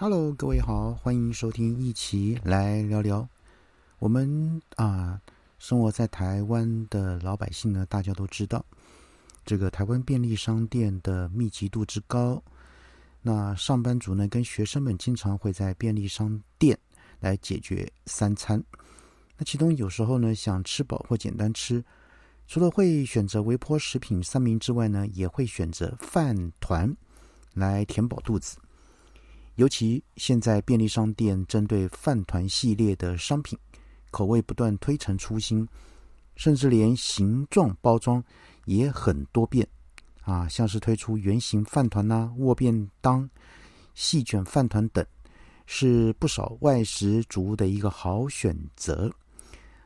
Hello，各位好，欢迎收听，一起来聊聊。我们啊，生活在台湾的老百姓呢，大家都知道，这个台湾便利商店的密集度之高。那上班族呢，跟学生们经常会在便利商店来解决三餐。那其中有时候呢，想吃饱或简单吃，除了会选择微波食品三明之外呢，也会选择饭团来填饱肚子。尤其现在便利商店针对饭团系列的商品，口味不断推陈出新，甚至连形状包装也很多变啊，像是推出圆形饭团呐、握便当、细卷饭团等，是不少外食族的一个好选择。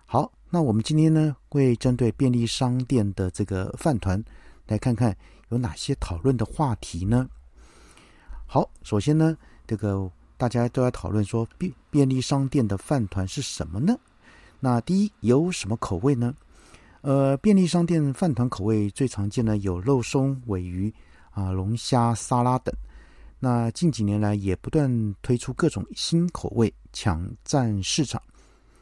好，那我们今天呢，会针对便利商店的这个饭团，来看看有哪些讨论的话题呢？好，首先呢。这个大家都在讨论说便便利商店的饭团是什么呢？那第一有什么口味呢？呃，便利商店饭团口味最常见的有肉松、尾鱼啊、龙虾、沙拉等。那近几年来也不断推出各种新口味，抢占市场。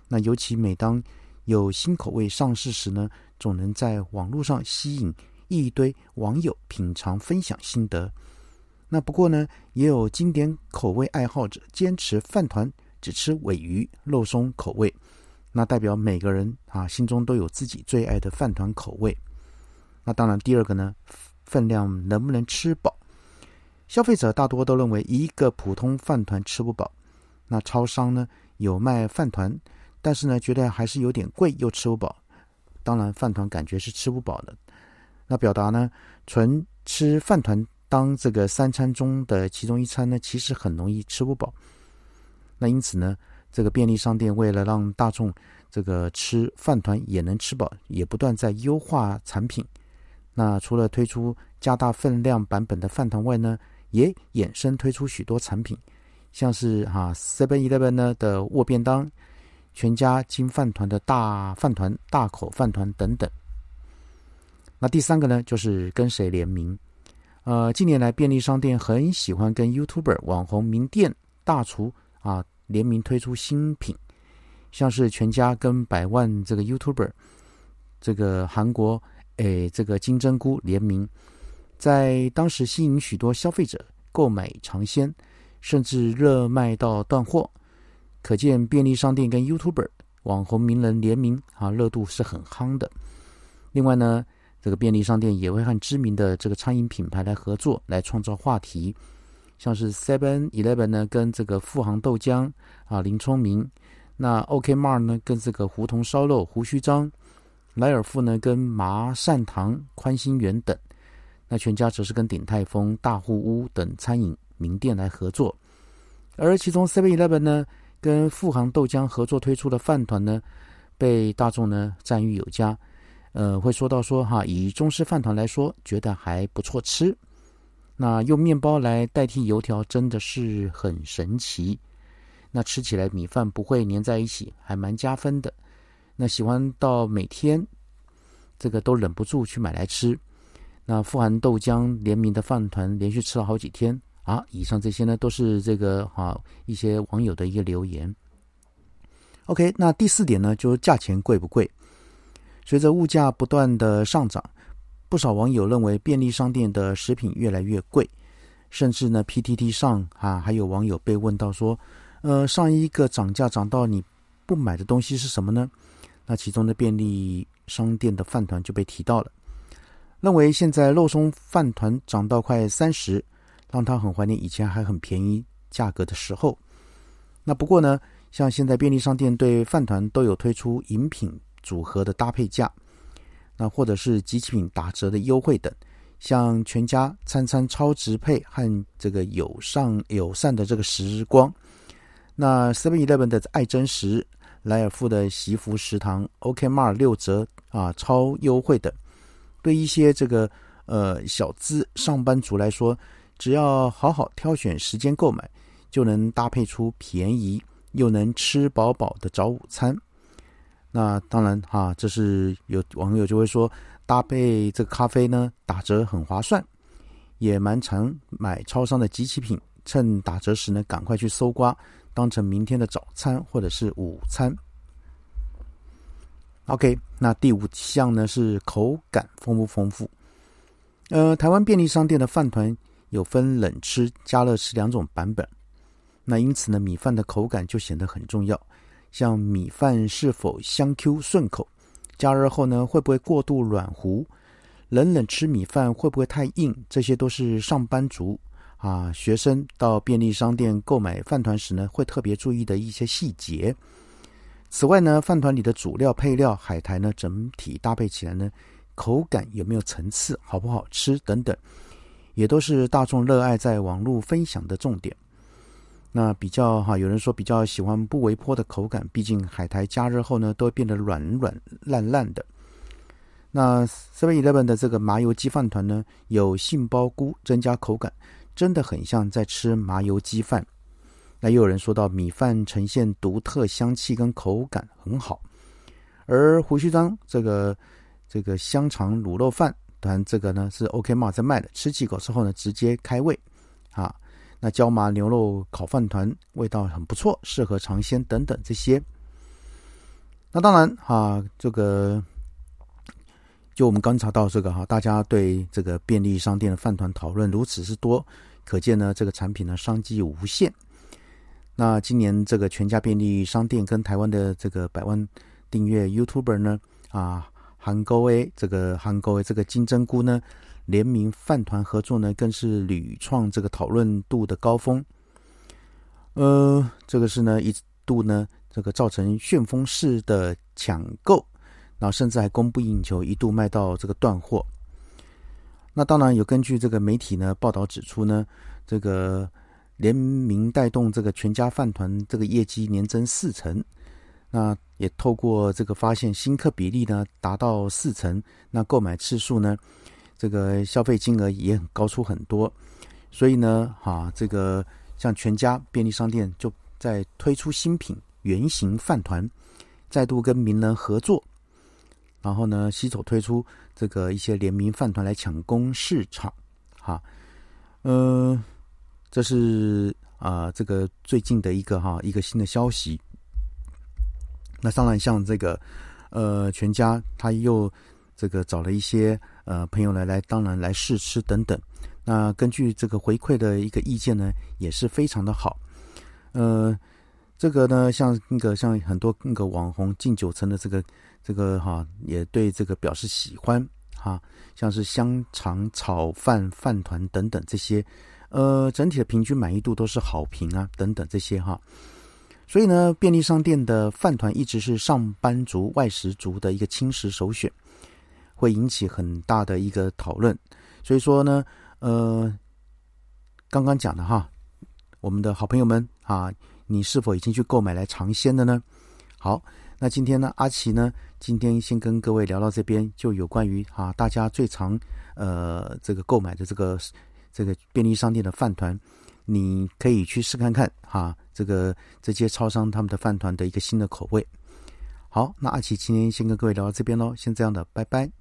那尤其每当有新口味上市时呢，总能在网络上吸引一堆网友品尝、分享心得。那不过呢，也有经典口味爱好者坚持饭团只吃尾鱼、肉松口味，那代表每个人啊心中都有自己最爱的饭团口味。那当然，第二个呢，分量能不能吃饱？消费者大多都认为一个普通饭团吃不饱。那超商呢有卖饭团，但是呢觉得还是有点贵，又吃不饱。当然，饭团感觉是吃不饱的。那表达呢，纯吃饭团。当这个三餐中的其中一餐呢，其实很容易吃不饱。那因此呢，这个便利商店为了让大众这个吃饭团也能吃饱，也不断在优化产品。那除了推出加大分量版本的饭团外呢，也衍生推出许多产品，像是哈 Seven Eleven 呢的握便当、全家金饭团的大饭团、大口饭团等等。那第三个呢，就是跟谁联名。呃，近年来便利商店很喜欢跟 YouTuber 网红名店大厨啊联名推出新品，像是全家跟百万这个 YouTuber，这个韩国诶这个金针菇联名，在当时吸引许多消费者购买尝鲜，甚至热卖到断货，可见便利商店跟 YouTuber 网红名人联名啊热度是很夯的。另外呢。这个便利商店也会和知名的这个餐饮品牌来合作，来创造话题，像是 Seven Eleven 呢跟这个富航豆浆啊林聪明，那 OK Mart 呢跟这个胡同烧肉胡须章，莱尔富呢跟麻善堂宽心园等，那全家则是跟鼎泰丰大户屋等餐饮名店来合作，而其中 Seven Eleven 呢跟富航豆浆合作推出的饭团呢，被大众呢赞誉有加。呃，会说到说哈，以中式饭团来说，觉得还不错吃。那用面包来代替油条，真的是很神奇。那吃起来米饭不会粘在一起，还蛮加分的。那喜欢到每天这个都忍不住去买来吃。那富含豆浆联名的饭团，连续吃了好几天啊。以上这些呢，都是这个哈一些网友的一个留言。OK，那第四点呢，就是价钱贵不贵？随着物价不断的上涨，不少网友认为便利商店的食品越来越贵，甚至呢，PTT 上啊还有网友被问到说，呃，上一个涨价涨到你不买的东西是什么呢？那其中的便利商店的饭团就被提到了，认为现在肉松饭团涨到快三十，让他很怀念以前还很便宜价格的时候。那不过呢，像现在便利商店对饭团都有推出饮品。组合的搭配价，那或者是机器品打折的优惠等，像全家餐餐超值配和这个友善友善的这个时光，那 Seven Eleven 的爱真实、莱尔富的习福食堂、OK Mart 六折啊超优惠等，对一些这个呃小资上班族来说，只要好好挑选时间购买，就能搭配出便宜又能吃饱饱的早午餐。那当然哈，这是有网友就会说，搭配这个咖啡呢，打折很划算，也蛮常买超商的机器品趁打折时呢，赶快去搜刮，当成明天的早餐或者是午餐。OK，那第五项呢是口感丰不丰富？呃，台湾便利商店的饭团有分冷吃、加热吃两种版本。那因此呢，米饭的口感就显得很重要。像米饭是否香 Q 顺口，加热后呢会不会过度软糊，冷冷吃米饭会不会太硬，这些都是上班族啊、学生到便利商店购买饭团时呢会特别注意的一些细节。此外呢，饭团里的主料、配料、海苔呢，整体搭配起来呢，口感有没有层次，好不好吃等等，也都是大众热爱在网络分享的重点。那比较哈，有人说比较喜欢不微波的口感，毕竟海苔加热后呢，都会变得软软烂烂的。那 Seven Eleven 的这个麻油鸡饭团呢，有杏鲍菇增加口感，真的很像在吃麻油鸡饭。那又有人说到米饭呈现独特香气跟口感很好，而胡须章这个这个香肠卤肉饭团这个呢是 OK 嘛在卖的，吃几口之后呢直接开胃啊。那椒麻牛肉烤饭团味道很不错，适合尝鲜等等这些。那当然哈，这个就我们观察到这个哈，大家对这个便利商店的饭团讨论如此之多，可见呢这个产品呢商机无限。那今年这个全家便利商店跟台湾的这个百万订阅 YouTuber 呢啊，韩沟 A 这个韩沟 A 这个金针菇呢联名饭团合作呢，更是屡创这个讨论度的高峰。呃，这个是呢一度呢这个造成旋风式的抢购，然后甚至还供不应求，一度卖到这个断货。那当然有根据这个媒体呢报道指出呢，这个。联名带动这个全家饭团这个业绩年增四成，那也透过这个发现新客比例呢达到四成，那购买次数呢，这个消费金额也很高出很多，所以呢，哈，这个像全家便利商店就在推出新品圆形饭团，再度跟名人合作，然后呢，携手推出这个一些联名饭团来抢攻市场，哈，嗯。这是啊，这个最近的一个哈一个新的消息。那当然，像这个呃，全家他又这个找了一些呃朋友来来，当然来试吃等等。那根据这个回馈的一个意见呢，也是非常的好。呃，这个呢，像那个像很多那个网红近九成的这个这个哈，也对这个表示喜欢哈，像是香肠炒饭、饭团等等这些。呃，整体的平均满意度都是好评啊，等等这些哈。所以呢，便利商店的饭团一直是上班族、外食族的一个轻食首选，会引起很大的一个讨论。所以说呢，呃，刚刚讲的哈，我们的好朋友们啊，你是否已经去购买来尝鲜的呢？好，那今天呢，阿奇呢，今天先跟各位聊到这边，就有关于啊，大家最常呃这个购买的这个。这个便利商店的饭团，你可以去试看看哈。这个这些超商他们的饭团的一个新的口味。好，那阿奇今天先跟各位聊到这边喽，先这样的，拜拜。